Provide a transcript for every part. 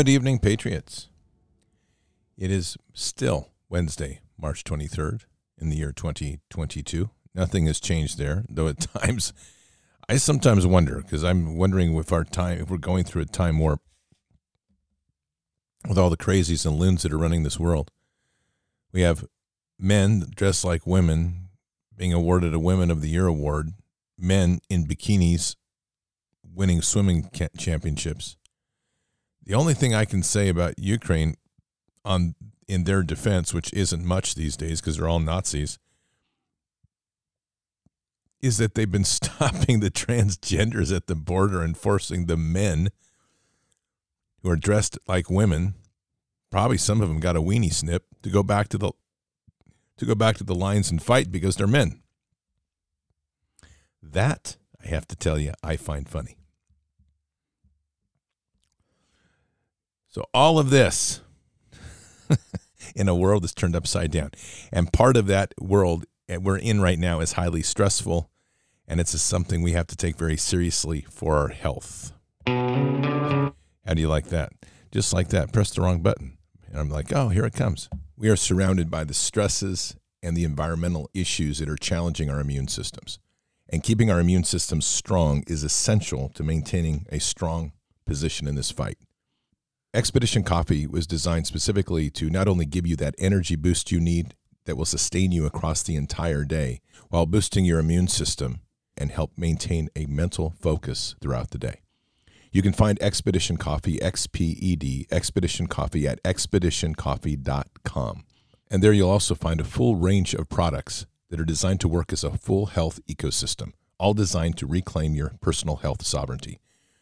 Good evening, Patriots. It is still Wednesday, March 23rd in the year 2022. Nothing has changed there, though at times I sometimes wonder because I'm wondering if our time, if we're going through a time warp with all the crazies and loons that are running this world. We have men dressed like women being awarded a Women of the Year award, men in bikinis winning swimming championships. The only thing I can say about Ukraine on in their defense, which isn't much these days because they're all Nazis, is that they've been stopping the transgenders at the border and forcing the men who are dressed like women, probably some of them got a weenie snip, to go back to the to go back to the lines and fight because they're men. That I have to tell you, I find funny. So all of this in a world that's turned upside down. And part of that world we're in right now is highly stressful and it's something we have to take very seriously for our health. How do you like that? Just like that, press the wrong button. And I'm like, oh, here it comes. We are surrounded by the stresses and the environmental issues that are challenging our immune systems. And keeping our immune systems strong is essential to maintaining a strong position in this fight. Expedition Coffee was designed specifically to not only give you that energy boost you need that will sustain you across the entire day while boosting your immune system and help maintain a mental focus throughout the day. You can find Expedition Coffee, XPED, Expedition Coffee at expeditioncoffee.com. And there you'll also find a full range of products that are designed to work as a full health ecosystem, all designed to reclaim your personal health sovereignty.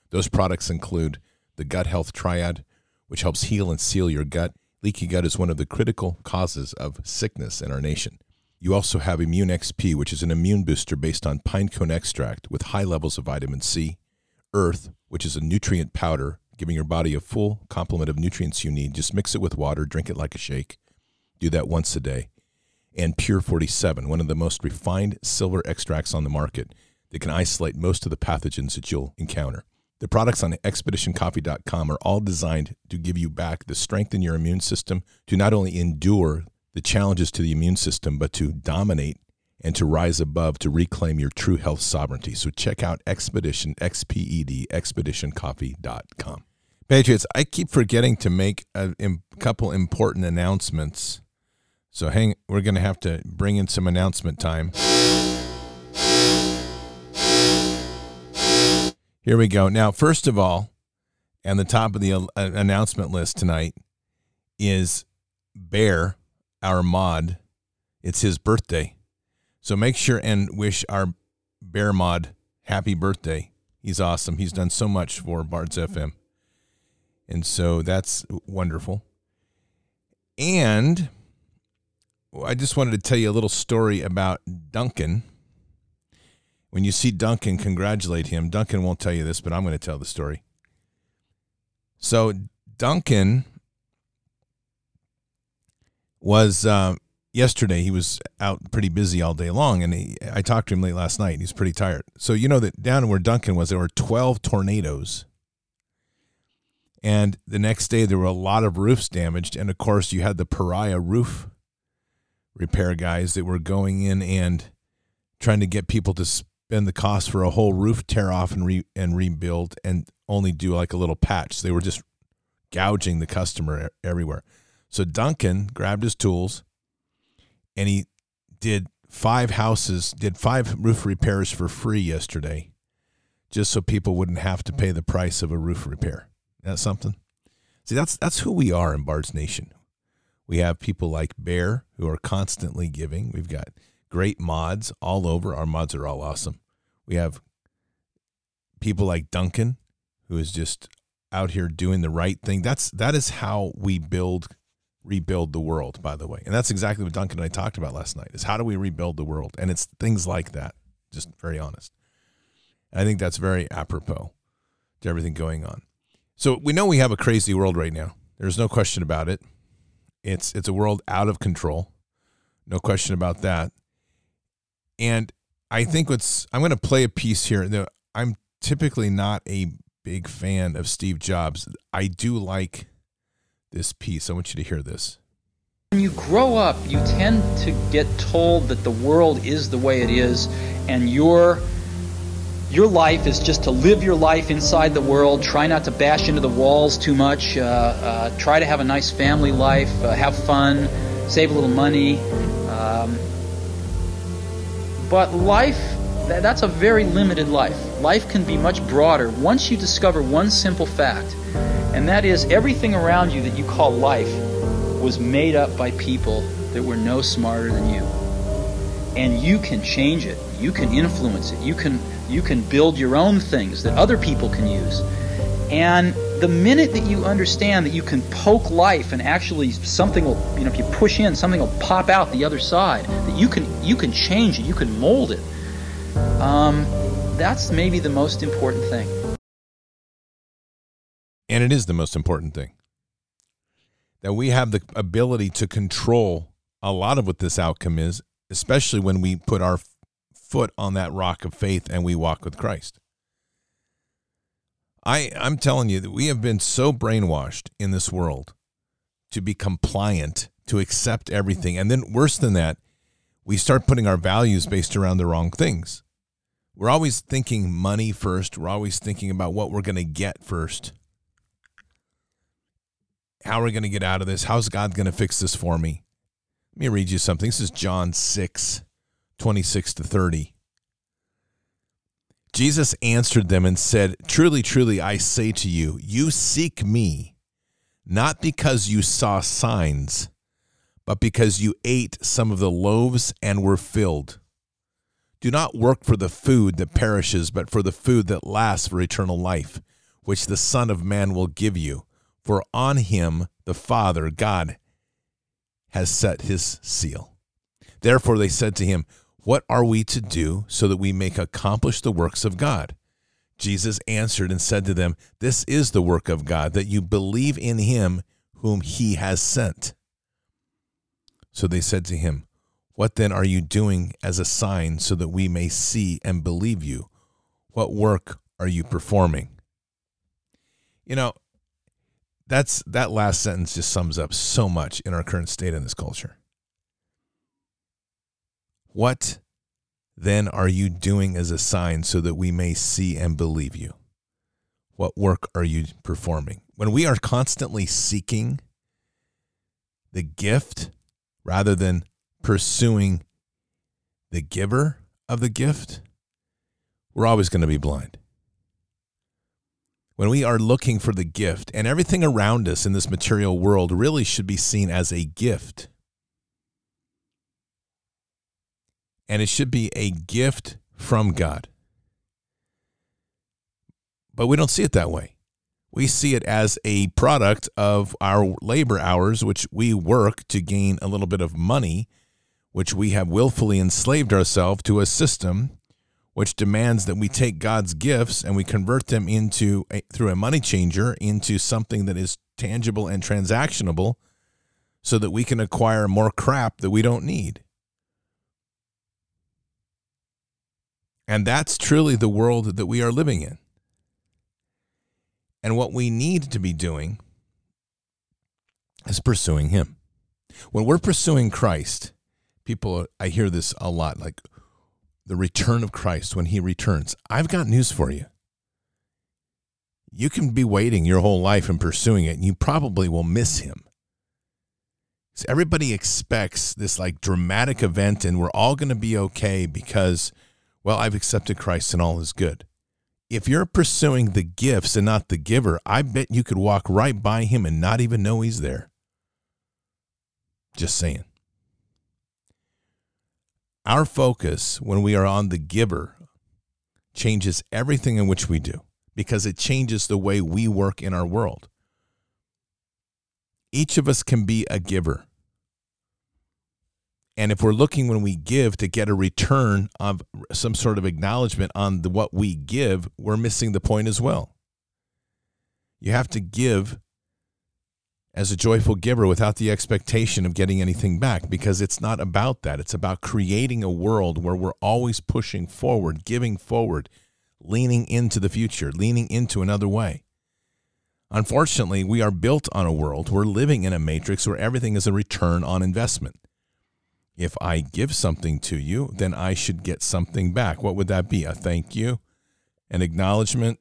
Those products include the Gut Health Triad, which helps heal and seal your gut. Leaky gut is one of the critical causes of sickness in our nation. You also have Immune XP, which is an immune booster based on pine cone extract with high levels of vitamin C. Earth, which is a nutrient powder, giving your body a full complement of nutrients you need. Just mix it with water, drink it like a shake. Do that once a day. And Pure 47, one of the most refined silver extracts on the market that can isolate most of the pathogens that you'll encounter. The products on expeditioncoffee.com are all designed to give you back the strength in your immune system to not only endure the challenges to the immune system, but to dominate and to rise above to reclaim your true health sovereignty. So check out Expedition, XPED, expeditioncoffee.com. Patriots, I keep forgetting to make a couple important announcements. So hang, we're going to have to bring in some announcement time. Here we go. Now, first of all, and the top of the uh, announcement list tonight is Bear, our mod. It's his birthday. So make sure and wish our Bear mod happy birthday. He's awesome. He's done so much for Bards FM. And so that's wonderful. And I just wanted to tell you a little story about Duncan when you see Duncan, congratulate him. Duncan won't tell you this, but I'm going to tell the story. So Duncan was uh, yesterday. He was out pretty busy all day long, and he, I talked to him late last night. He's pretty tired. So you know that down where Duncan was, there were 12 tornadoes, and the next day there were a lot of roofs damaged, and of course you had the pariah roof repair guys that were going in and trying to get people to been the cost for a whole roof tear off and re and rebuild and only do like a little patch. They were just gouging the customer everywhere. So Duncan grabbed his tools and he did five houses, did five roof repairs for free yesterday, just so people wouldn't have to pay the price of a roof repair. That's something. See, that's that's who we are in Bards Nation. We have people like Bear who are constantly giving. We've got great mods all over. Our mods are all awesome. We have people like Duncan, who is just out here doing the right thing. That's that is how we build rebuild the world, by the way. And that's exactly what Duncan and I talked about last night is how do we rebuild the world? And it's things like that, just very honest. And I think that's very apropos to everything going on. So we know we have a crazy world right now. There's no question about it. It's it's a world out of control. No question about that. And I think what's I'm going to play a piece here. I'm typically not a big fan of Steve Jobs. I do like this piece. I want you to hear this. When you grow up, you tend to get told that the world is the way it is, and your your life is just to live your life inside the world. Try not to bash into the walls too much. Uh, uh, try to have a nice family life. Uh, have fun. Save a little money. Um, but life, that's a very limited life. Life can be much broader once you discover one simple fact, and that is everything around you that you call life was made up by people that were no smarter than you. And you can change it. You can influence it. You can you can build your own things that other people can use. And the minute that you understand that you can poke life and actually something will, you know, if you push in, something will pop out the other side. That you can you can change it. You can mold it. Um, that's maybe the most important thing. And it is the most important thing that we have the ability to control a lot of what this outcome is, especially when we put our foot on that rock of faith and we walk with Christ. I, I'm telling you that we have been so brainwashed in this world to be compliant, to accept everything. And then, worse than that, we start putting our values based around the wrong things. We're always thinking money first. We're always thinking about what we're going to get first. How are we going to get out of this? How's God going to fix this for me? Let me read you something. This is John 6, 26 to 30. Jesus answered them and said, Truly, truly, I say to you, you seek me, not because you saw signs, but because you ate some of the loaves and were filled. Do not work for the food that perishes, but for the food that lasts for eternal life, which the Son of Man will give you for on him the Father, God, has set his seal. Therefore they said to him, What are we to do so that we may accomplish the works of God? Jesus answered and said to them, This is the work of God, that you believe in him whom he has sent. So they said to him, What then are you doing as a sign so that we may see and believe you? What work are you performing? You know, that's that last sentence just sums up so much in our current state in this culture. What then are you doing as a sign so that we may see and believe you? What work are you performing? When we are constantly seeking the gift rather than pursuing the giver of the gift, we're always going to be blind when we are looking for the gift, and everything around us in this material world really should be seen as a gift. And it should be a gift from God. But we don't see it that way. We see it as a product of our labor hours, which we work to gain a little bit of money, which we have willfully enslaved ourselves to a system which demands that we take God's gifts and we convert them into a, through a money changer into something that is tangible and transactionable so that we can acquire more crap that we don't need. And that's truly the world that we are living in. And what we need to be doing is pursuing Him. When we're pursuing Christ, people, I hear this a lot like, the return of Christ when he returns, I've got news for you. You can be waiting your whole life and pursuing it, and you probably will miss him. So everybody expects this like dramatic event, and we're all going to be okay because, well, I've accepted Christ and all is good. If you're pursuing the gifts and not the giver, I bet you could walk right by him and not even know he's there. Just saying. Our focus when we are on the giver changes everything in which we do because it changes the way we work in our world. Each of us can be a giver. And if we're looking when we give to get a return of some sort of acknowledgement on the, what we give, we're missing the point as well. You have to give as a joyful giver without the expectation of getting anything back because it's not about that. It's about creating a world where we're always pushing forward, giving forward, leaning into the future, leaning into another way. Unfortunately, we are built on a world, we're living in a matrix where everything is a return on investment. If I give something to you, then I should get something back. What would that be? A thank you? An acknowledgement?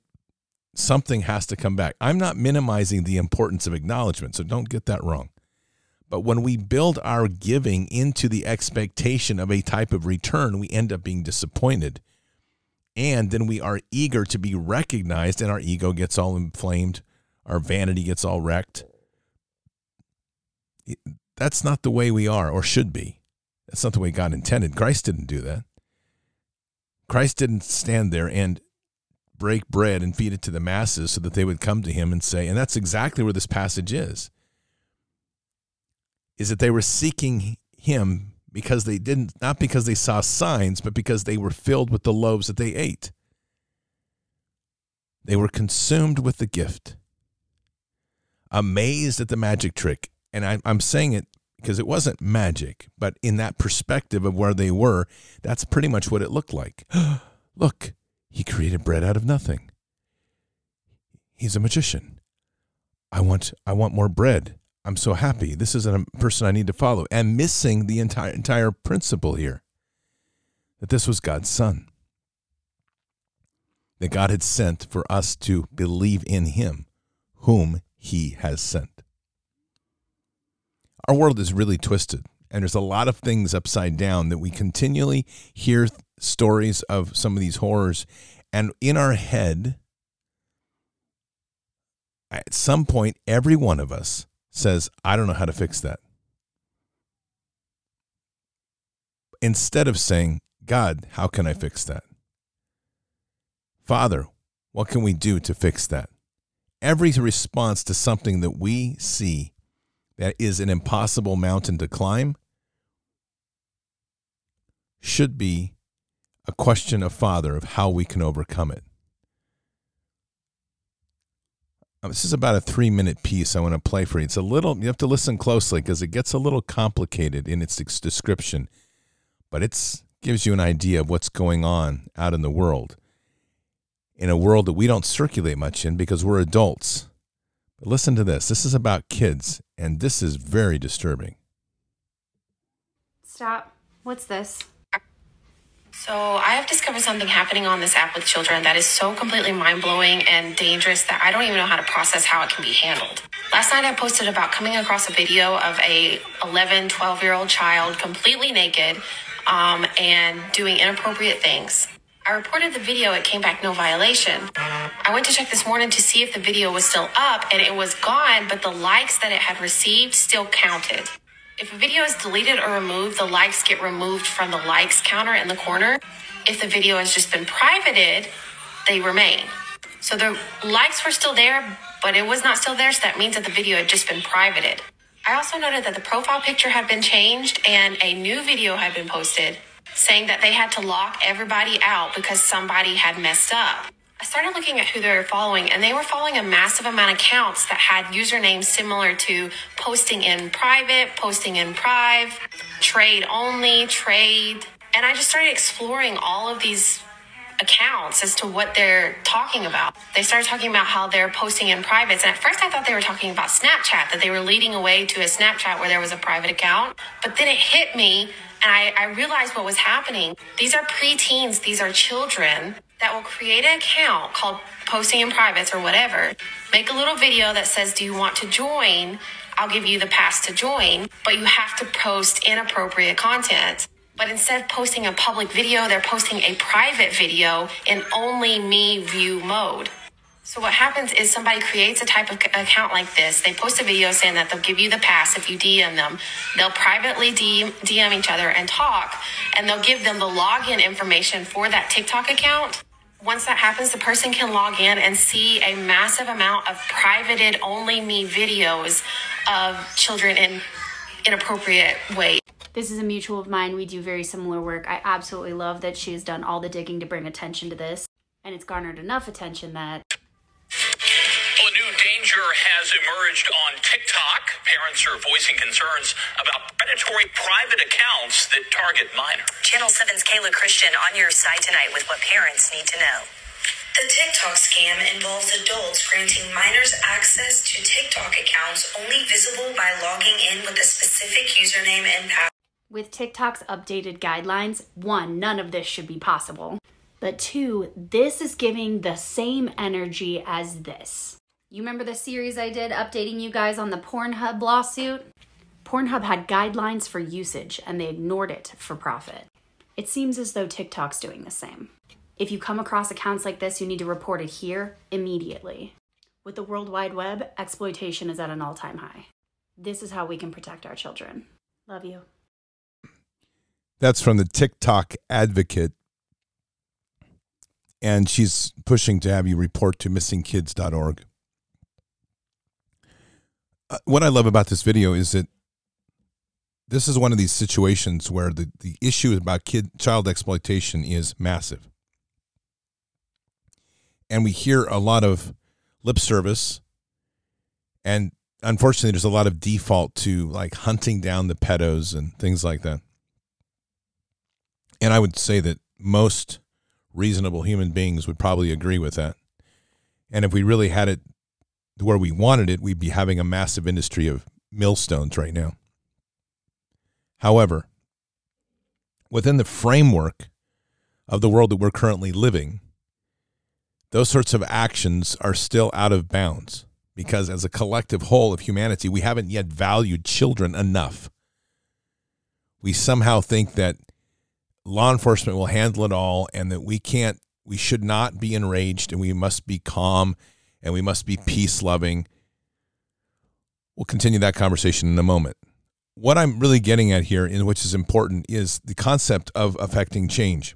Something has to come back. I'm not minimizing the importance of acknowledgement, so don't get that wrong. But when we build our giving into the expectation of a type of return, we end up being disappointed. And then we are eager to be recognized, and our ego gets all inflamed, our vanity gets all wrecked. That's not the way we are or should be. That's not the way God intended. Christ didn't do that. Christ didn't stand there and break bread and feed it to the masses so that they would come to him and say, and that's exactly where this passage is, is that they were seeking him because they didn't, not because they saw signs, but because they were filled with the loaves that they ate. They were consumed with the gift, amazed at the magic trick. And I, am saying it because it wasn't magic, but in that perspective of where they were, that's pretty much what it looked like. Look, he created bread out of nothing. He's a magician. I want I want more bread. I'm so happy. This is a person I need to follow. And missing the entire entire principle here. That this was God's son. That God had sent for us to believe in him, whom he has sent. Our world is really twisted, and there's a lot of things upside down that we continually hear stories of some of these horrors. And in our head, at some point, every one of us says, I don't know how to fix that. Instead of saying, God, how can I fix that? Father, what can we do to fix that? Every response to something that we see that is an impossible mountain to climb should be a question of Father of how we can overcome it. Um, this is about a three minute piece I want to play for you. It's a little, you have to listen closely because it gets a little complicated in its description, but it gives you an idea of what's going on out in the world. In a world that we don't circulate much in because we're adults. But listen to this. This is about kids, and this is very disturbing. Stop. What's this? So I have discovered something happening on this app with children that is so completely mind blowing and dangerous that I don't even know how to process how it can be handled. Last night I posted about coming across a video of a 11, 12 year old child completely naked um, and doing inappropriate things. I reported the video, it came back no violation. I went to check this morning to see if the video was still up and it was gone, but the likes that it had received still counted. If a video is deleted or removed, the likes get removed from the likes counter in the corner. If the video has just been privated, they remain. So the likes were still there, but it was not still there, so that means that the video had just been privated. I also noted that the profile picture had been changed and a new video had been posted saying that they had to lock everybody out because somebody had messed up. I started looking at who they were following, and they were following a massive amount of accounts that had usernames similar to posting in private, posting in prive, trade only, trade. And I just started exploring all of these accounts as to what they're talking about. They started talking about how they're posting in privates. And at first I thought they were talking about Snapchat, that they were leading away to a Snapchat where there was a private account. But then it hit me and I, I realized what was happening. These are preteens, these are children that will create an account called posting in privates or whatever. Make a little video that says, Do you want to join? I'll give you the pass to join, but you have to post inappropriate content. But instead of posting a public video, they're posting a private video in only me view mode. So what happens is somebody creates a type of account like this. They post a video saying that they'll give you the pass if you DM them. They'll privately DM, DM each other and talk, and they'll give them the login information for that TikTok account once that happens, the person can log in and see a massive amount of privated only me videos of children in inappropriate ways. This is a mutual of mine. We do very similar work. I absolutely love that she has done all the digging to bring attention to this, and it's garnered enough attention that well, a new danger has emerged on TikTok. Parents are voicing concerns about predatory private accounts that target minors. Channel 7's Kayla Christian on your side tonight with what parents need to know. The TikTok scam involves adults granting minors access to TikTok accounts only visible by logging in with a specific username and password. With TikTok's updated guidelines, one, none of this should be possible. But two, this is giving the same energy as this. You remember the series I did updating you guys on the Pornhub lawsuit? Pornhub had guidelines for usage and they ignored it for profit. It seems as though TikTok's doing the same. If you come across accounts like this, you need to report it here immediately. With the World Wide Web, exploitation is at an all time high. This is how we can protect our children. Love you. That's from the TikTok advocate. And she's pushing to have you report to missingkids.org. Uh, what I love about this video is that this is one of these situations where the, the issue about kid child exploitation is massive. And we hear a lot of lip service and unfortunately there's a lot of default to like hunting down the pedos and things like that. And I would say that most reasonable human beings would probably agree with that. And if we really had it where we wanted it, we'd be having a massive industry of millstones right now. However, within the framework of the world that we're currently living, those sorts of actions are still out of bounds because, as a collective whole of humanity, we haven't yet valued children enough. We somehow think that law enforcement will handle it all and that we can't, we should not be enraged and we must be calm and we must be peace loving. We'll continue that conversation in a moment. What I'm really getting at here, and which is important, is the concept of affecting change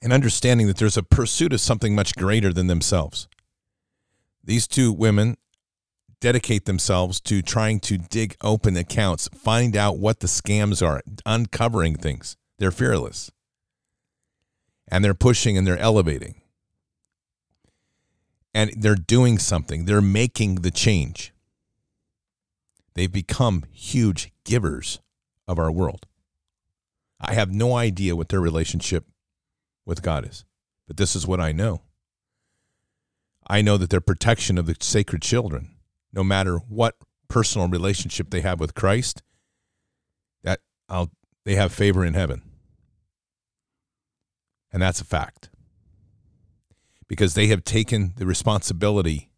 and understanding that there's a pursuit of something much greater than themselves. These two women dedicate themselves to trying to dig open accounts, find out what the scams are, uncovering things. They're fearless. And they're pushing and they're elevating and they're doing something. They're making the change. They've become huge givers of our world. I have no idea what their relationship with God is, but this is what I know. I know that their protection of the sacred children, no matter what personal relationship they have with Christ, that I'll, they have favor in heaven. And that's a fact because they have taken the responsibility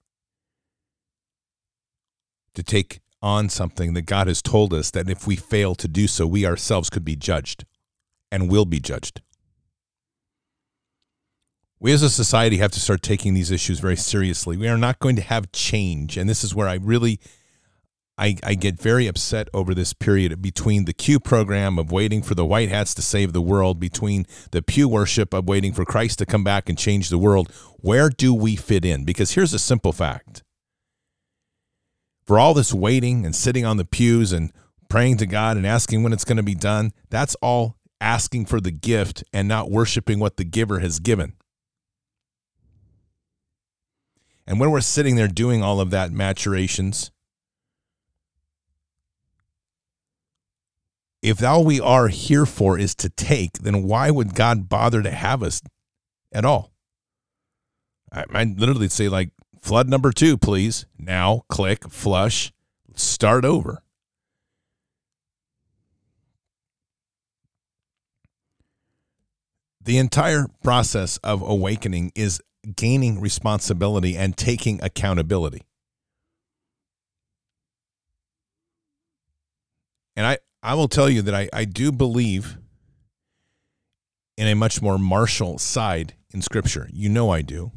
to take on something that God has told us that if we fail to do so, we ourselves could be judged and will be judged. We as a society have to start taking these issues very seriously. We are not going to have change. And this is where I really I, I get very upset over this period between the Q program of waiting for the white hats to save the world, between the Pew worship of waiting for Christ to come back and change the world. Where do we fit in? Because here's a simple fact for all this waiting and sitting on the pews and praying to God and asking when it's going to be done, that's all asking for the gift and not worshiping what the giver has given. And when we're sitting there doing all of that maturations, if all we are here for is to take, then why would God bother to have us at all? I might literally say, like, flood number two, please. Now, click, flush, start over. The entire process of awakening is gaining responsibility and taking accountability. And I, I will tell you that I, I do believe in a much more martial side in Scripture. You know I do.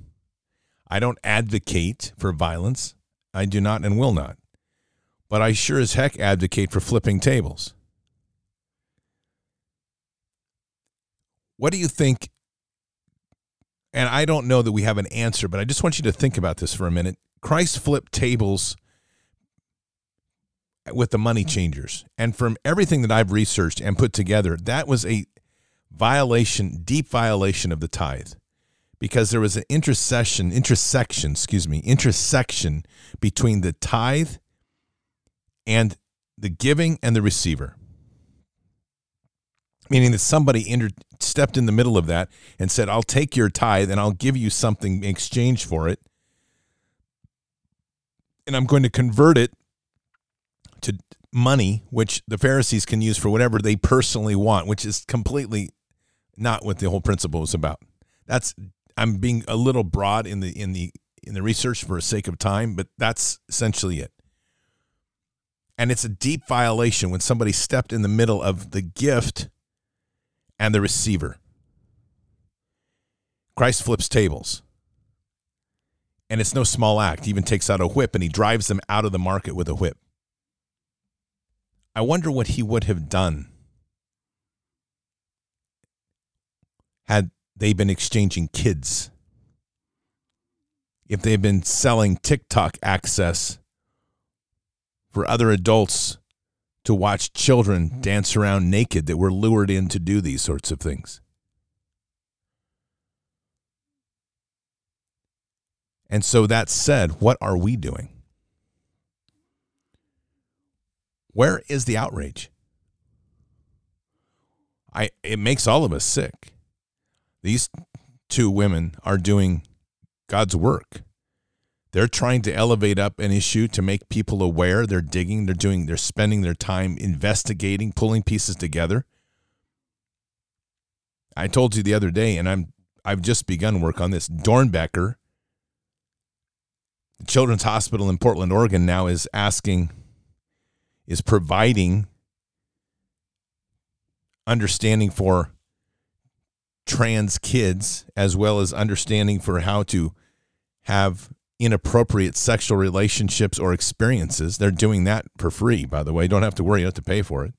I don't advocate for violence. I do not and will not. But I sure as heck advocate for flipping tables. What do you think? And I don't know that we have an answer, but I just want you to think about this for a minute. Christ flipped tables with the money changers. And from everything that I've researched and put together, that was a violation, deep violation of the tithe. Because there was an intercession, intersection, excuse me, intersection between the tithe and the giving and the receiver. Meaning that somebody inter- stepped in the middle of that and said, I'll take your tithe and I'll give you something in exchange for it. And I'm going to convert it to money, which the Pharisees can use for whatever they personally want, which is completely not what the whole principle is about. That's I'm being a little broad in the in the in the research for the sake of time, but that's essentially it. And it's a deep violation when somebody stepped in the middle of the gift and the receiver. Christ flips tables. And it's no small act. He even takes out a whip and he drives them out of the market with a whip. I wonder what he would have done had they been exchanging kids. If they had been selling TikTok access for other adults to watch children dance around naked that were lured in to do these sorts of things. And so that said, what are we doing? Where is the outrage? I it makes all of us sick. These two women are doing God's work. They're trying to elevate up an issue to make people aware. They're digging, they're doing, they're spending their time investigating, pulling pieces together. I told you the other day, and I'm I've just begun work on this. Doernbecher, the Children's Hospital in Portland, Oregon, now is asking is providing understanding for trans kids as well as understanding for how to have inappropriate sexual relationships or experiences. They're doing that for free, by the way. You don't have to worry, you have to pay for it.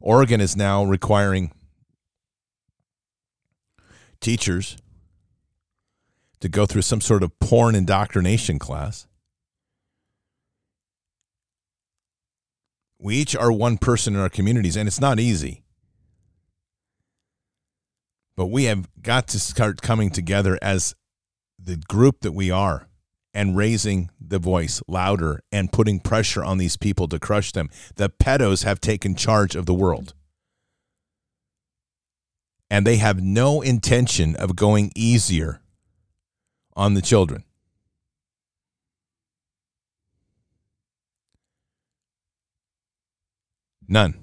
Oregon is now requiring teachers to go through some sort of porn indoctrination class. We each are one person in our communities, and it's not easy. But we have got to start coming together as the group that we are and raising the voice louder and putting pressure on these people to crush them. The pedos have taken charge of the world. And they have no intention of going easier on the children. None.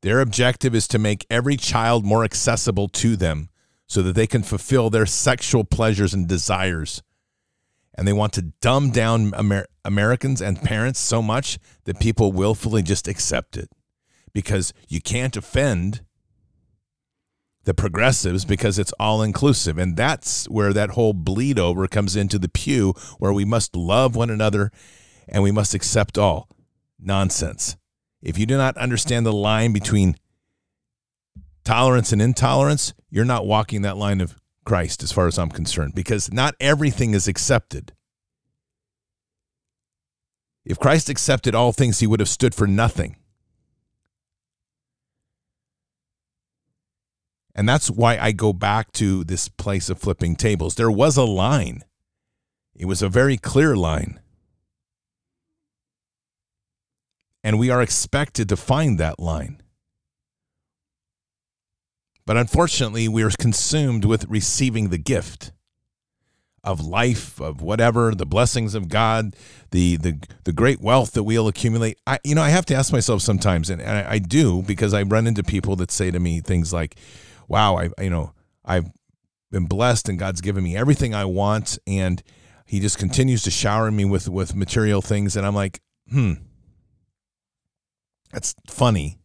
Their objective is to make every child more accessible to them so that they can fulfill their sexual pleasures and desires. And they want to dumb down Amer- Americans and parents so much that people willfully just accept it because you can't offend the progressives because it's all inclusive. And that's where that whole bleed over comes into the pew where we must love one another and we must accept all nonsense. If you do not understand the line between tolerance and intolerance, you're not walking that line of Christ, as far as I'm concerned, because not everything is accepted. If Christ accepted all things, he would have stood for nothing. And that's why I go back to this place of flipping tables. There was a line, it was a very clear line. And we are expected to find that line. But unfortunately, we are consumed with receiving the gift of life, of whatever, the blessings of God, the the the great wealth that we'll accumulate. I you know, I have to ask myself sometimes, and, and I, I do because I run into people that say to me things like, Wow, I you know, I've been blessed and God's given me everything I want, and he just continues to shower me with with material things, and I'm like, hmm that's funny.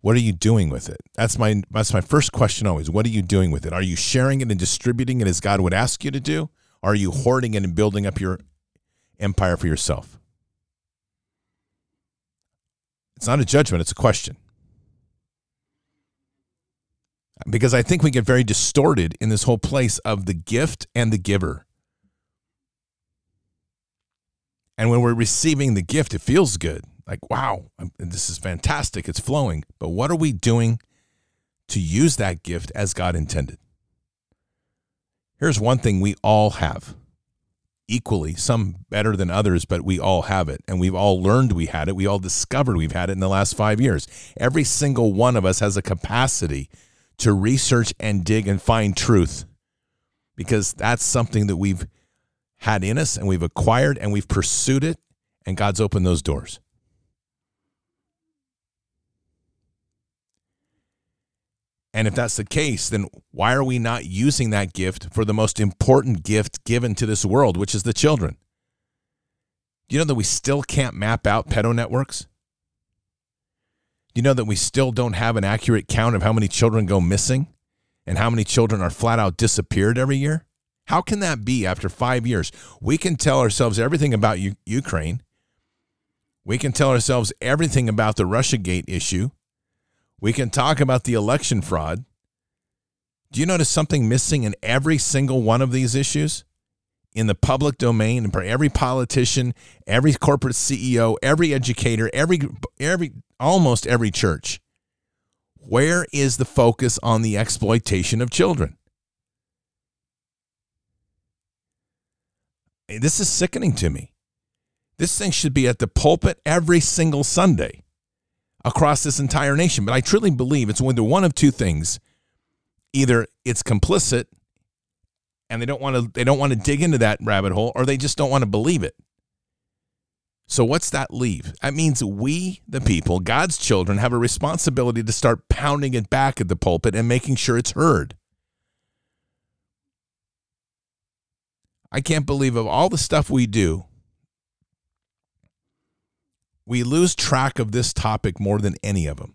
What are you doing with it? That's my that's my first question always. What are you doing with it? Are you sharing it and distributing it as God would ask you to do? Are you hoarding it and building up your empire for yourself? It's not a judgment, it's a question. Because I think we get very distorted in this whole place of the gift and the giver. And when we're receiving the gift, it feels good like, wow, this is fantastic. It's flowing. But what are we doing to use that gift as God intended? Here's one thing we all have equally, some better than others, but we all have it. And we've all learned we had it. We all discovered we've had it in the last five years. Every single one of us has a capacity to research and dig and find truth because that's something that we've had in us and we've acquired and we've pursued it, and God's opened those doors. And if that's the case, then why are we not using that gift for the most important gift given to this world, which is the children? Do you know that we still can't map out pedo networks? Do you know that we still don't have an accurate count of how many children go missing and how many children are flat out disappeared every year? How can that be after five years? We can tell ourselves everything about U- Ukraine. We can tell ourselves everything about the Russiagate issue. We can talk about the election fraud. Do you notice something missing in every single one of these issues? In the public domain, and for every politician, every corporate CEO, every educator, every every almost every church. Where is the focus on the exploitation of children? This is sickening to me. This thing should be at the pulpit every single Sunday across this entire nation. But I truly believe it's either one of two things. Either it's complicit and they don't want to they don't want to dig into that rabbit hole or they just don't want to believe it. So what's that leave? That means we, the people, God's children, have a responsibility to start pounding it back at the pulpit and making sure it's heard. I can't believe of all the stuff we do, we lose track of this topic more than any of them.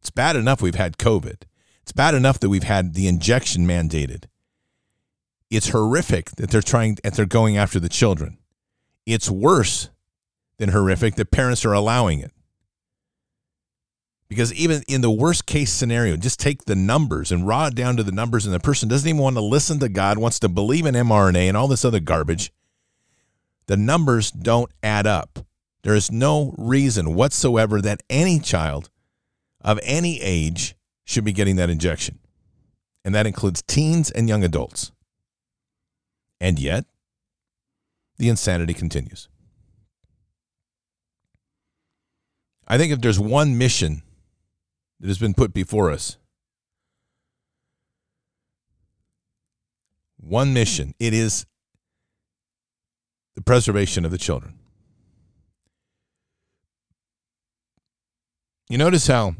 It's bad enough we've had COVID. It's bad enough that we've had the injection mandated. It's horrific that they're trying that they're going after the children. It's worse than horrific that parents are allowing it. Because even in the worst case scenario, just take the numbers and raw it down to the numbers, and the person doesn't even want to listen to God, wants to believe in mRNA and all this other garbage. The numbers don't add up. There is no reason whatsoever that any child of any age should be getting that injection. And that includes teens and young adults. And yet, the insanity continues. I think if there's one mission that has been put before us, one mission, it is the preservation of the children. You notice how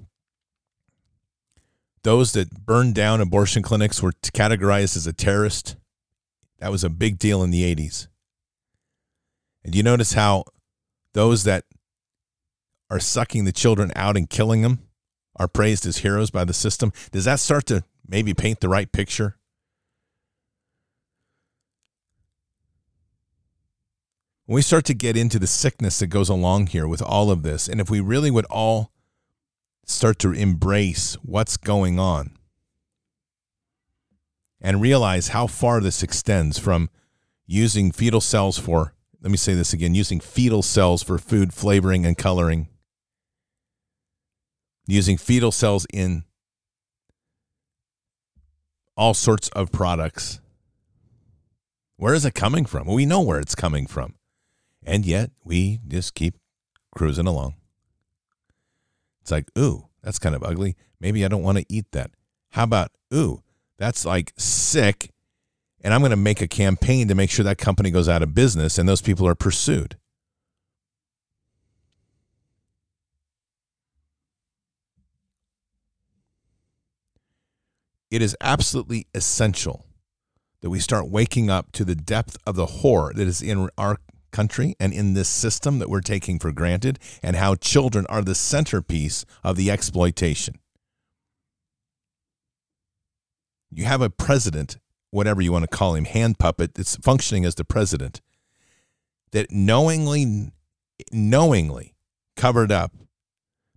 those that burned down abortion clinics were categorized as a terrorist? That was a big deal in the 80s. And you notice how those that are sucking the children out and killing them are praised as heroes by the system? Does that start to maybe paint the right picture? When we start to get into the sickness that goes along here with all of this, and if we really would all start to embrace what's going on and realize how far this extends from using fetal cells for, let me say this again, using fetal cells for food flavoring and coloring, using fetal cells in all sorts of products. Where is it coming from? Well, we know where it's coming from. And yet we just keep cruising along. It's like, ooh, that's kind of ugly. Maybe I don't want to eat that. How about, ooh, that's like sick. And I'm going to make a campaign to make sure that company goes out of business and those people are pursued. It is absolutely essential that we start waking up to the depth of the horror that is in our country and in this system that we're taking for granted, and how children are the centerpiece of the exploitation. You have a president, whatever you want to call him, hand puppet that's functioning as the president, that knowingly, knowingly covered up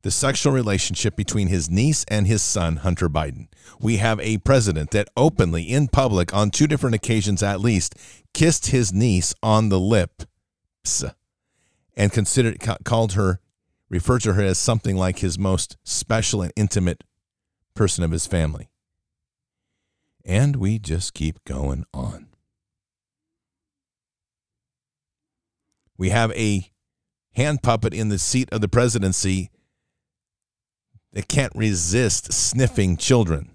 the sexual relationship between his niece and his son, Hunter Biden. We have a president that openly, in public, on two different occasions at least, kissed his niece on the lip and considered called her referred to her as something like his most special and intimate person of his family. And we just keep going on. We have a hand puppet in the seat of the presidency that can't resist sniffing children.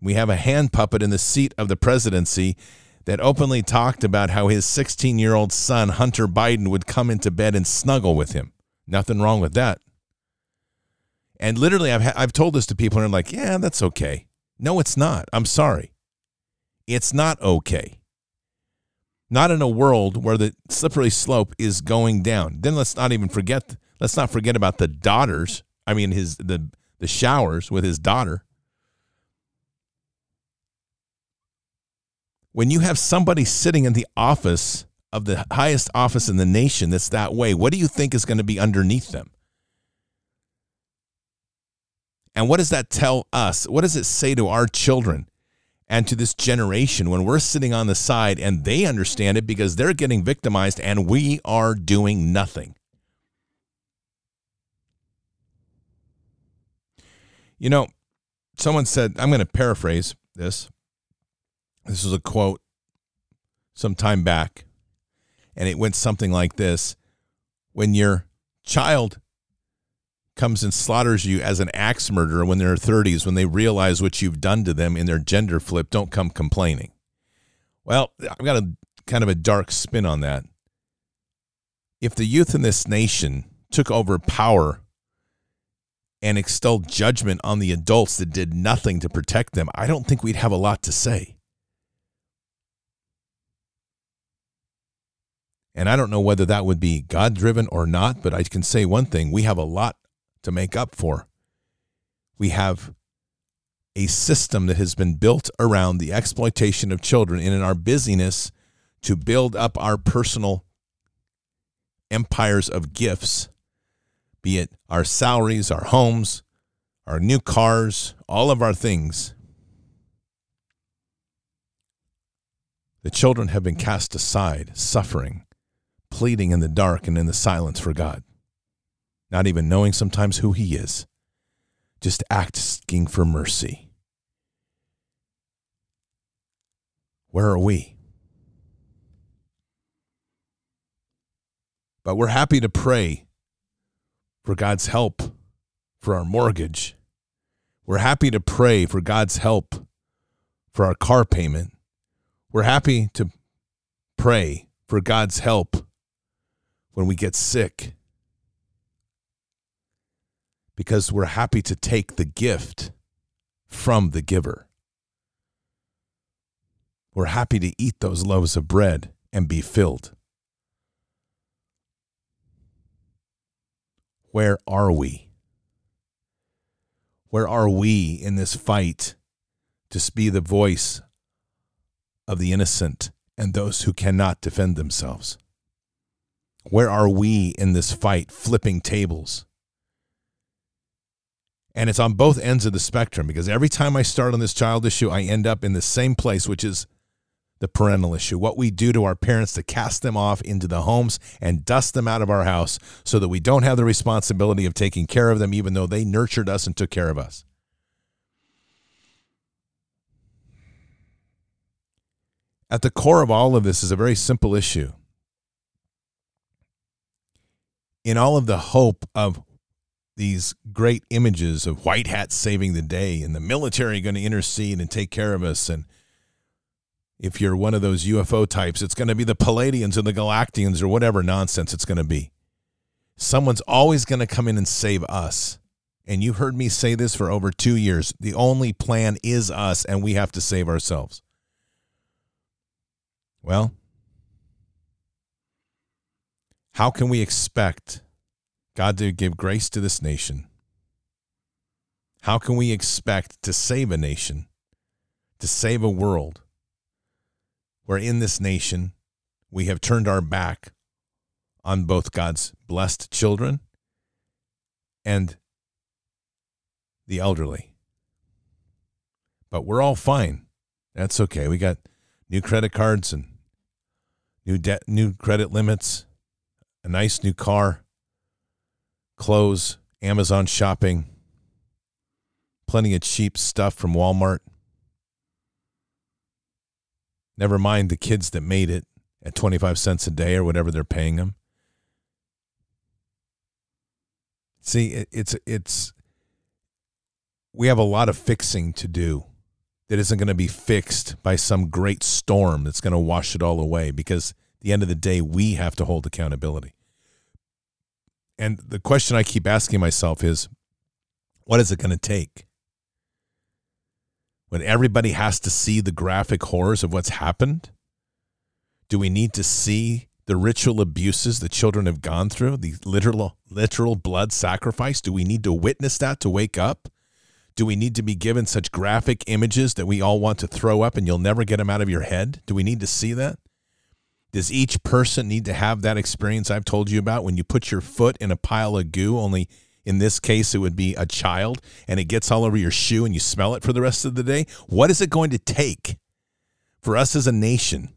We have a hand puppet in the seat of the presidency that openly talked about how his 16 year old son, Hunter Biden, would come into bed and snuggle with him. Nothing wrong with that. And literally, I've, ha- I've told this to people, and they're like, yeah, that's okay. No, it's not. I'm sorry. It's not okay. Not in a world where the slippery slope is going down. Then let's not even forget, let's not forget about the daughters. I mean, his the the showers with his daughter. When you have somebody sitting in the office of the highest office in the nation that's that way, what do you think is going to be underneath them? And what does that tell us? What does it say to our children and to this generation when we're sitting on the side and they understand it because they're getting victimized and we are doing nothing? You know, someone said, I'm going to paraphrase this. This was a quote some time back, and it went something like this When your child comes and slaughters you as an axe murderer when they're 30s, when they realize what you've done to them in their gender flip, don't come complaining. Well, I've got a kind of a dark spin on that. If the youth in this nation took over power and extolled judgment on the adults that did nothing to protect them, I don't think we'd have a lot to say. And I don't know whether that would be God driven or not, but I can say one thing we have a lot to make up for. We have a system that has been built around the exploitation of children and in our busyness to build up our personal empires of gifts, be it our salaries, our homes, our new cars, all of our things. The children have been cast aside, suffering, pleading in the dark and in the silence for God not even knowing sometimes who he is, just asking for mercy. Where are we? But we're happy to pray for God's help for our mortgage. We're happy to pray for God's help for our car payment. We're happy to pray for God's help when we get sick because we're happy to take the gift from the giver. We're happy to eat those loaves of bread and be filled. Where are we? Where are we in this fight to be the voice of the innocent and those who cannot defend themselves? Where are we in this fight flipping tables? And it's on both ends of the spectrum because every time I start on this child issue, I end up in the same place, which is the parental issue. What we do to our parents to cast them off into the homes and dust them out of our house so that we don't have the responsibility of taking care of them, even though they nurtured us and took care of us. At the core of all of this is a very simple issue. In all of the hope of these great images of white hats saving the day and the military going to intercede and take care of us and if you're one of those UFO types it's going to be the Pleiadians or the Galactians or whatever nonsense it's going to be. Someone's always going to come in and save us. And you heard me say this for over 2 years. The only plan is us and we have to save ourselves. Well how can we expect God to give grace to this nation. How can we expect to save a nation, to save a world, where in this nation we have turned our back on both God's blessed children and the elderly? But we're all fine. That's okay. We got new credit cards and new debt, new credit limits, a nice new car clothes, Amazon shopping, plenty of cheap stuff from Walmart. Never mind the kids that made it at 25 cents a day or whatever they're paying them. See, it's it's we have a lot of fixing to do that isn't going to be fixed by some great storm that's going to wash it all away because the end of the day we have to hold accountability. And the question I keep asking myself is what is it going to take? When everybody has to see the graphic horrors of what's happened? Do we need to see the ritual abuses the children have gone through, the literal literal blood sacrifice? Do we need to witness that to wake up? Do we need to be given such graphic images that we all want to throw up and you'll never get them out of your head? Do we need to see that? Does each person need to have that experience I've told you about when you put your foot in a pile of goo, only in this case it would be a child, and it gets all over your shoe and you smell it for the rest of the day? What is it going to take for us as a nation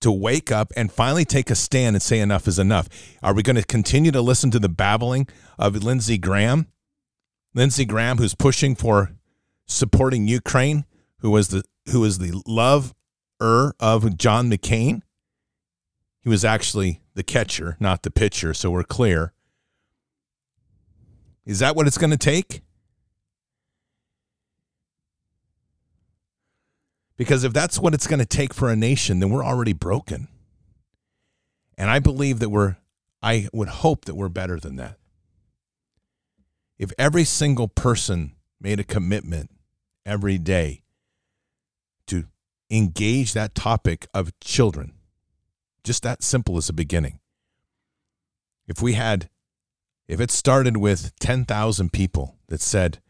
to wake up and finally take a stand and say enough is enough? Are we going to continue to listen to the babbling of Lindsey Graham? Lindsey Graham, who's pushing for supporting Ukraine, who was the who is the lover of John McCain. He was actually the catcher, not the pitcher, so we're clear. Is that what it's going to take? Because if that's what it's going to take for a nation, then we're already broken. And I believe that we're, I would hope that we're better than that. If every single person made a commitment every day engage that topic of children, just that simple as a beginning. If we had, if it started with 10,000 people that said,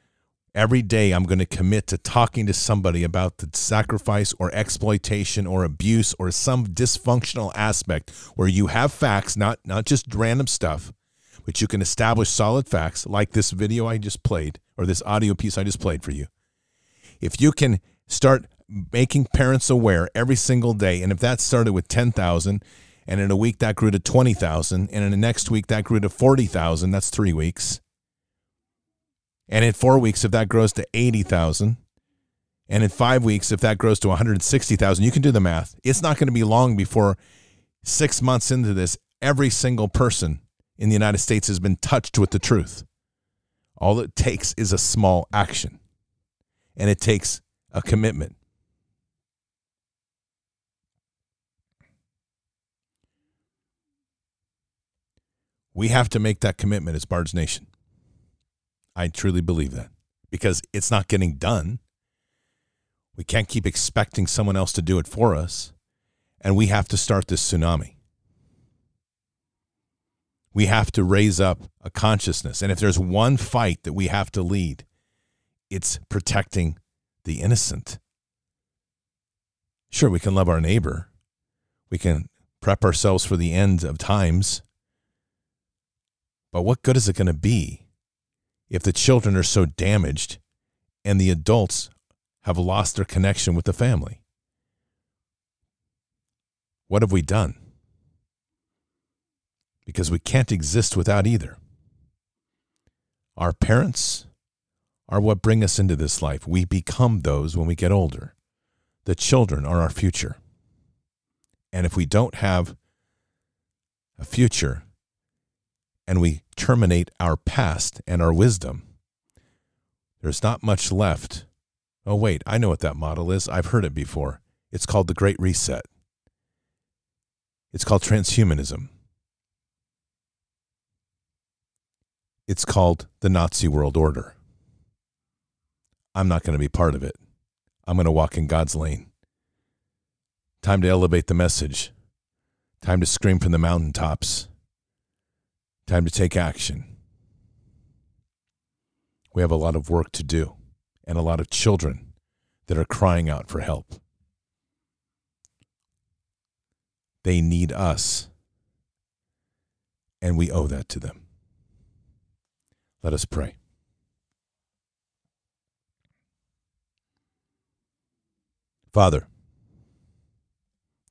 Every day, I'm going to commit to talking to somebody about the sacrifice or exploitation or abuse or some dysfunctional aspect where you have facts, not, not just random stuff, but you can establish solid facts like this video I just played or this audio piece I just played for you. If you can start making parents aware every single day, and if that started with 10,000, and in a week that grew to 20,000, and in the next week that grew to 40,000, that's three weeks and in four weeks, if that grows to 80,000, and in five weeks, if that grows to 160,000, you can do the math. It's not going to be long before six months into this, every single person in the United States has been touched with the truth. All it takes is a small action, and it takes a commitment. We have to make that commitment as Bard's Nation. I truly believe that because it's not getting done. We can't keep expecting someone else to do it for us. And we have to start this tsunami. We have to raise up a consciousness. And if there's one fight that we have to lead, it's protecting the innocent. Sure, we can love our neighbor. We can prep ourselves for the end of times. But what good is it going to be if the children are so damaged and the adults have lost their connection with the family? What have we done? Because we can't exist without either. Our parents are what bring us into this life. We become those when we get older. The children are our future. And if we don't have a future, and we terminate our past and our wisdom, there's not much left. Oh, wait, I know what that model is. I've heard it before. It's called the Great Reset, it's called transhumanism. It's called the Nazi world order. I'm not going to be part of it. I'm going to walk in God's lane. Time to elevate the message. Time to scream from the mountaintops. Time to take action. We have a lot of work to do and a lot of children that are crying out for help. They need us, and we owe that to them. Let us pray. Father,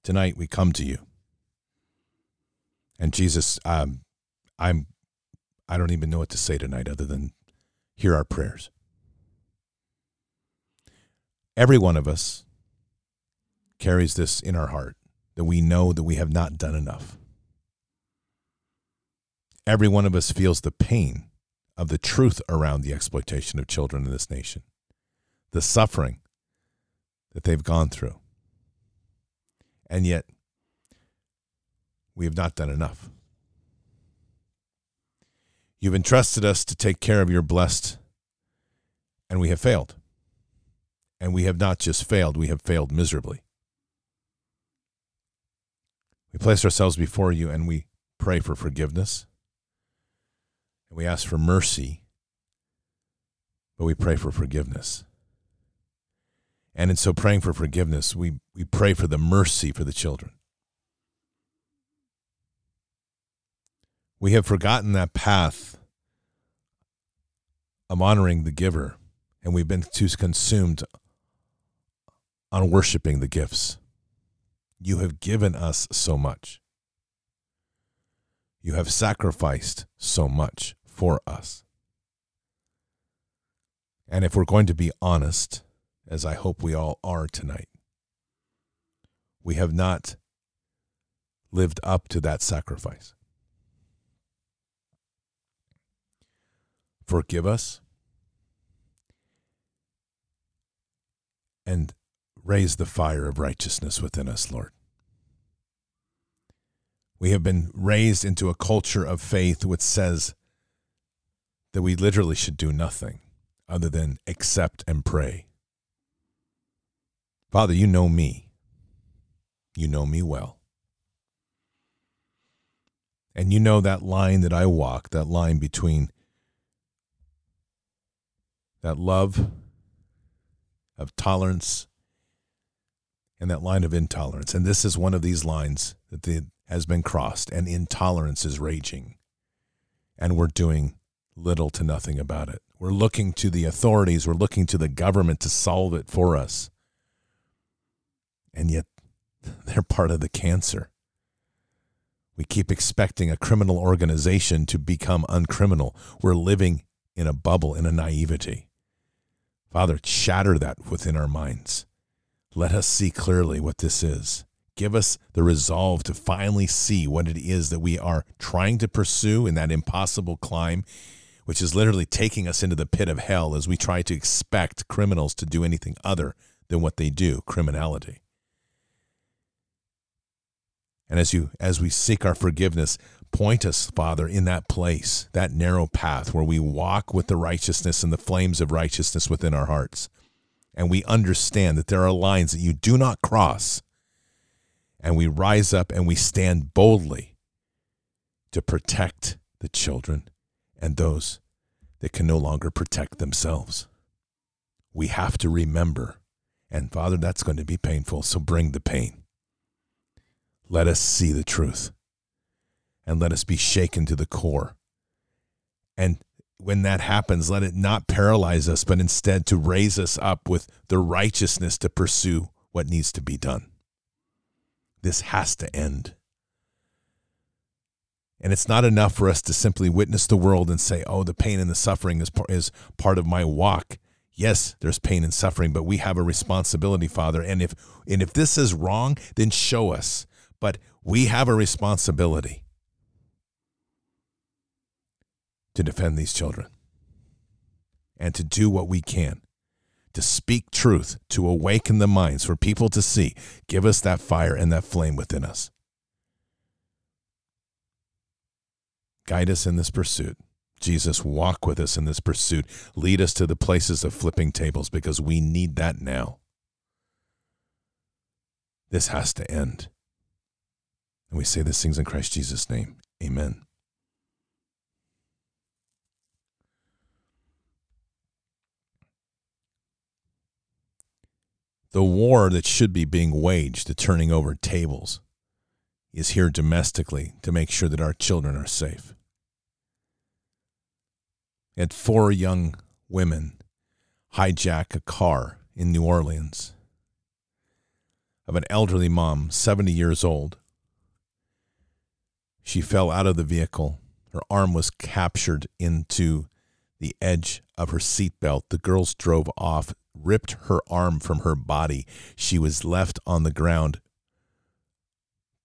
tonight we come to you. And Jesus, um, I'm I don't even know what to say tonight other than hear our prayers. Every one of us carries this in our heart that we know that we have not done enough. Every one of us feels the pain of the truth around the exploitation of children in this nation, the suffering that they've gone through. And yet, we have not done enough. You've entrusted us to take care of your blessed, and we have failed. And we have not just failed, we have failed miserably. We place ourselves before you and we pray for forgiveness. And we ask for mercy, but we pray for forgiveness. And in so praying for forgiveness, we, we pray for the mercy for the children. We have forgotten that path of honoring the giver, and we've been too consumed on worshiping the gifts. You have given us so much. You have sacrificed so much for us. And if we're going to be honest, as I hope we all are tonight, we have not lived up to that sacrifice. Forgive us and raise the fire of righteousness within us, Lord. We have been raised into a culture of faith which says that we literally should do nothing other than accept and pray. Father, you know me. You know me well. And you know that line that I walk, that line between that love of tolerance and that line of intolerance. And this is one of these lines that the, has been crossed, and intolerance is raging. And we're doing little to nothing about it. We're looking to the authorities, we're looking to the government to solve it for us. And yet, they're part of the cancer. We keep expecting a criminal organization to become uncriminal. We're living in a bubble, in a naivety. Father, shatter that within our minds. Let us see clearly what this is. Give us the resolve to finally see what it is that we are trying to pursue in that impossible climb, which is literally taking us into the pit of hell as we try to expect criminals to do anything other than what they do criminality. And as you as we seek our forgiveness, point us, Father, in that place, that narrow path where we walk with the righteousness and the flames of righteousness within our hearts. And we understand that there are lines that you do not cross. And we rise up and we stand boldly to protect the children and those that can no longer protect themselves. We have to remember. And Father, that's going to be painful. So bring the pain. Let us see the truth and let us be shaken to the core. And when that happens, let it not paralyze us, but instead to raise us up with the righteousness to pursue what needs to be done. This has to end. And it's not enough for us to simply witness the world and say, oh, the pain and the suffering is, is part of my walk. Yes, there's pain and suffering, but we have a responsibility, Father. And if, and if this is wrong, then show us. But we have a responsibility to defend these children and to do what we can to speak truth, to awaken the minds for people to see. Give us that fire and that flame within us. Guide us in this pursuit. Jesus, walk with us in this pursuit. Lead us to the places of flipping tables because we need that now. This has to end. And we say these things in Christ Jesus' name. Amen. The war that should be being waged to turning over tables is here domestically to make sure that our children are safe. And four young women hijack a car in New Orleans of an elderly mom, 70 years old. She fell out of the vehicle. Her arm was captured into the edge of her seatbelt. The girls drove off ripped her arm from her body. She was left on the ground,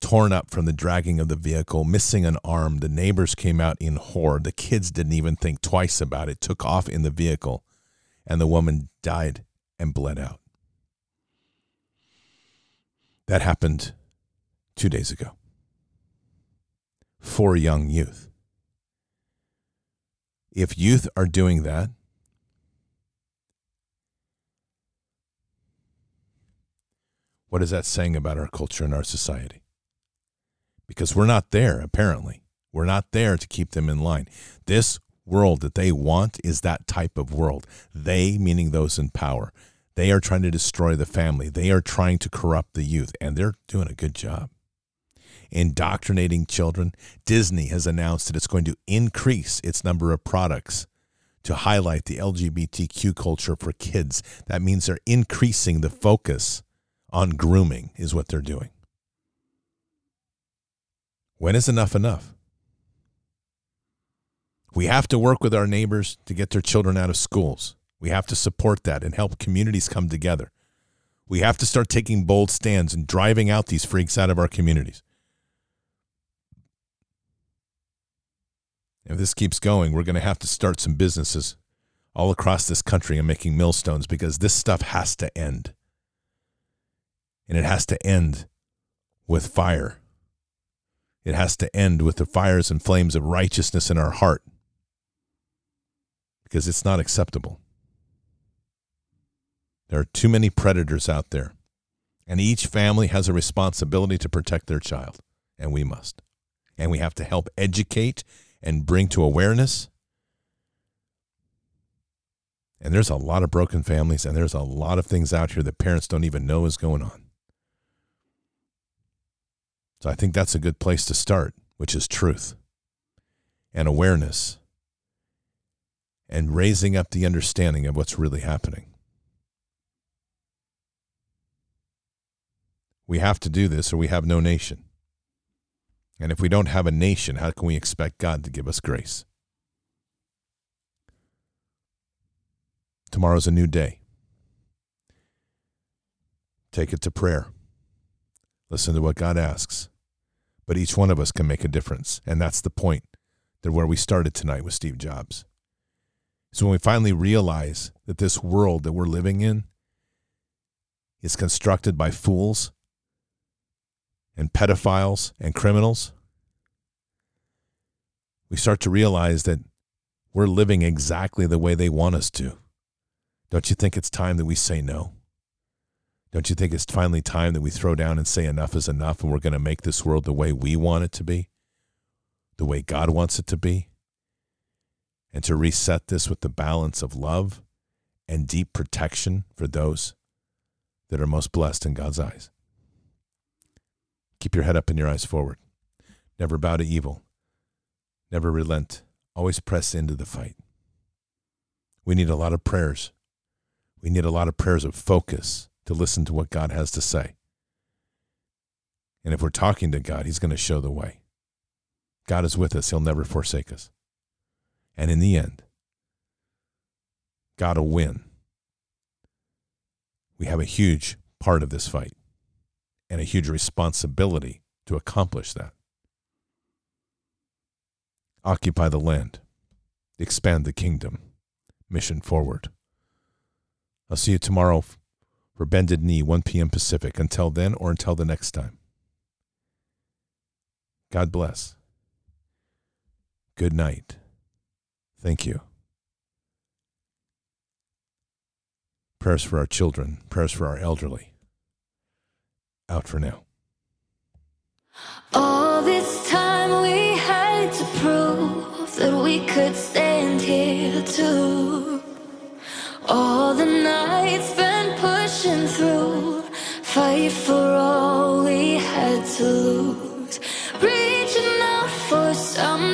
torn up from the dragging of the vehicle, missing an arm. The neighbors came out in horror. The kids didn't even think twice about it, took off in the vehicle, and the woman died and bled out. That happened two days ago. Four young youth. If youth are doing that, what is that saying about our culture and our society? Because we're not there, apparently. We're not there to keep them in line. This world that they want is that type of world. They, meaning those in power, they are trying to destroy the family. They are trying to corrupt the youth, and they're doing a good job. Indoctrinating children. Disney has announced that it's going to increase its number of products to highlight the LGBTQ culture for kids. That means they're increasing the focus on grooming, is what they're doing. When is enough enough? We have to work with our neighbors to get their children out of schools. We have to support that and help communities come together. We have to start taking bold stands and driving out these freaks out of our communities. If this keeps going, we're going to have to start some businesses all across this country and making millstones because this stuff has to end. And it has to end with fire. It has to end with the fires and flames of righteousness in our heart because it's not acceptable. There are too many predators out there, and each family has a responsibility to protect their child, and we must. And we have to help educate and bring to awareness. And there's a lot of broken families, and there's a lot of things out here that parents don't even know is going on. So I think that's a good place to start, which is truth and awareness and raising up the understanding of what's really happening. We have to do this or we have no nation. And if we don't have a nation, how can we expect God to give us grace? Tomorrow's a new day. Take it to prayer. Listen to what God asks. But each one of us can make a difference. And that's the point that where we started tonight with Steve Jobs. So when we finally realize that this world that we're living in is constructed by fools and pedophiles and criminals, we start to realize that we're living exactly the way they want us to. Don't you think it's time that we say no? Don't you think it's finally time that we throw down and say enough is enough and we're going to make this world the way we want it to be? The way God wants it to be? And to reset this with the balance of love and deep protection for those that are most blessed in God's eyes. Keep your head up and your eyes forward. Never bow to evil. Never relent. Always press into the fight. We need a lot of prayers. We need a lot of prayers of focus to listen to what God has to say. And if we're talking to God, He's going to show the way. God is with us, He'll never forsake us. And in the end, God will win. We have a huge part of this fight and a huge responsibility to accomplish that. Occupy the land, expand the kingdom, mission forward. I'll see you tomorrow for Bended Knee, 1 p.m. Pacific. Until then or until the next time. God bless. Good night. Thank you. Prayers for our children, prayers for our elderly out for now. All this time we had to prove that we could stand here too. All the nights spent pushing through, fight for all we had to lose. Reaching out for something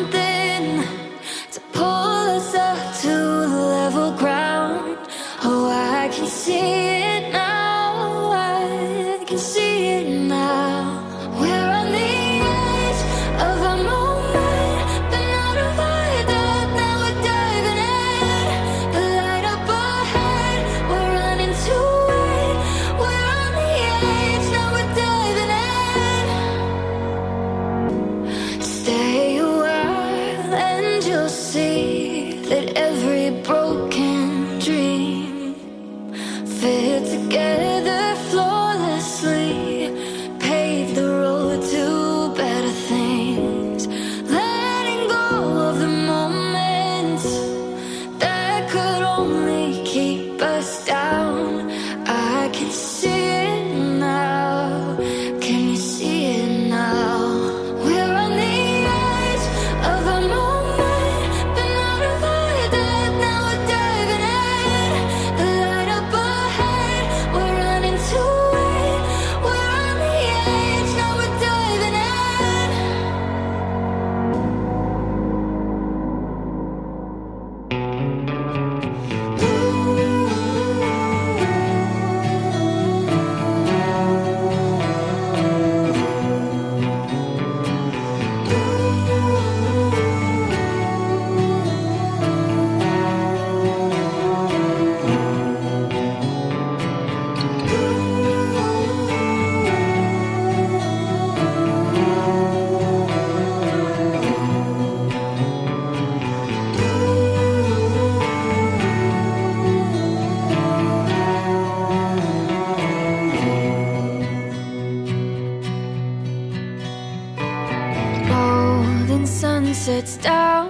sets down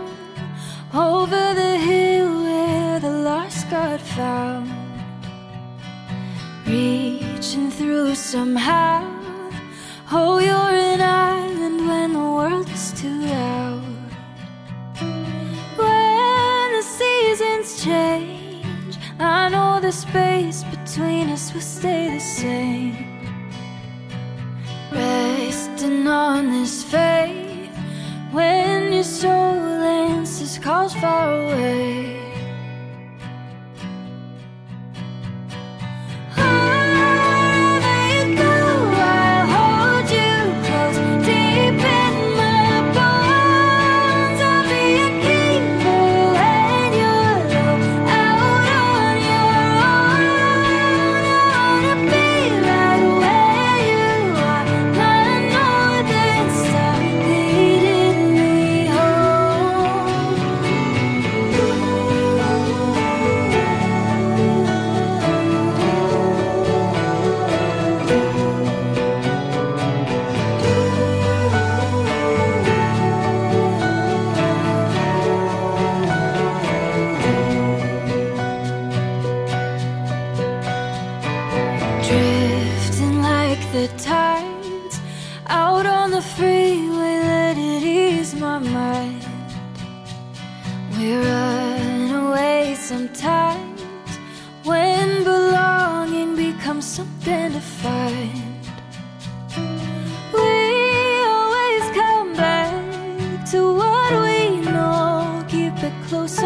over the hill where the lost got found. Reaching through somehow. Oh, you're an island when the world is too loud. When the seasons change, I know the space between us will stay the same. Resting on this faith when soul calls far away. close